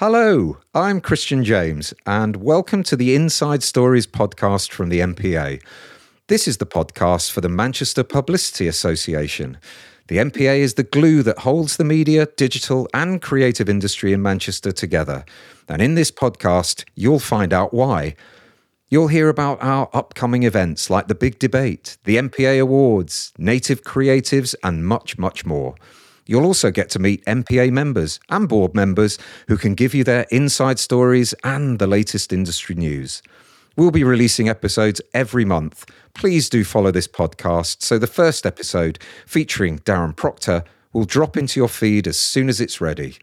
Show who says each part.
Speaker 1: Hello, I'm Christian James, and welcome to the Inside Stories podcast from the MPA. This is the podcast for the Manchester Publicity Association. The MPA is the glue that holds the media, digital, and creative industry in Manchester together. And in this podcast, you'll find out why. You'll hear about our upcoming events like the Big Debate, the MPA Awards, Native Creatives, and much, much more. You'll also get to meet MPA members and board members who can give you their inside stories and the latest industry news. We'll be releasing episodes every month. Please do follow this podcast so the first episode, featuring Darren Proctor, will drop into your feed as soon as it's ready.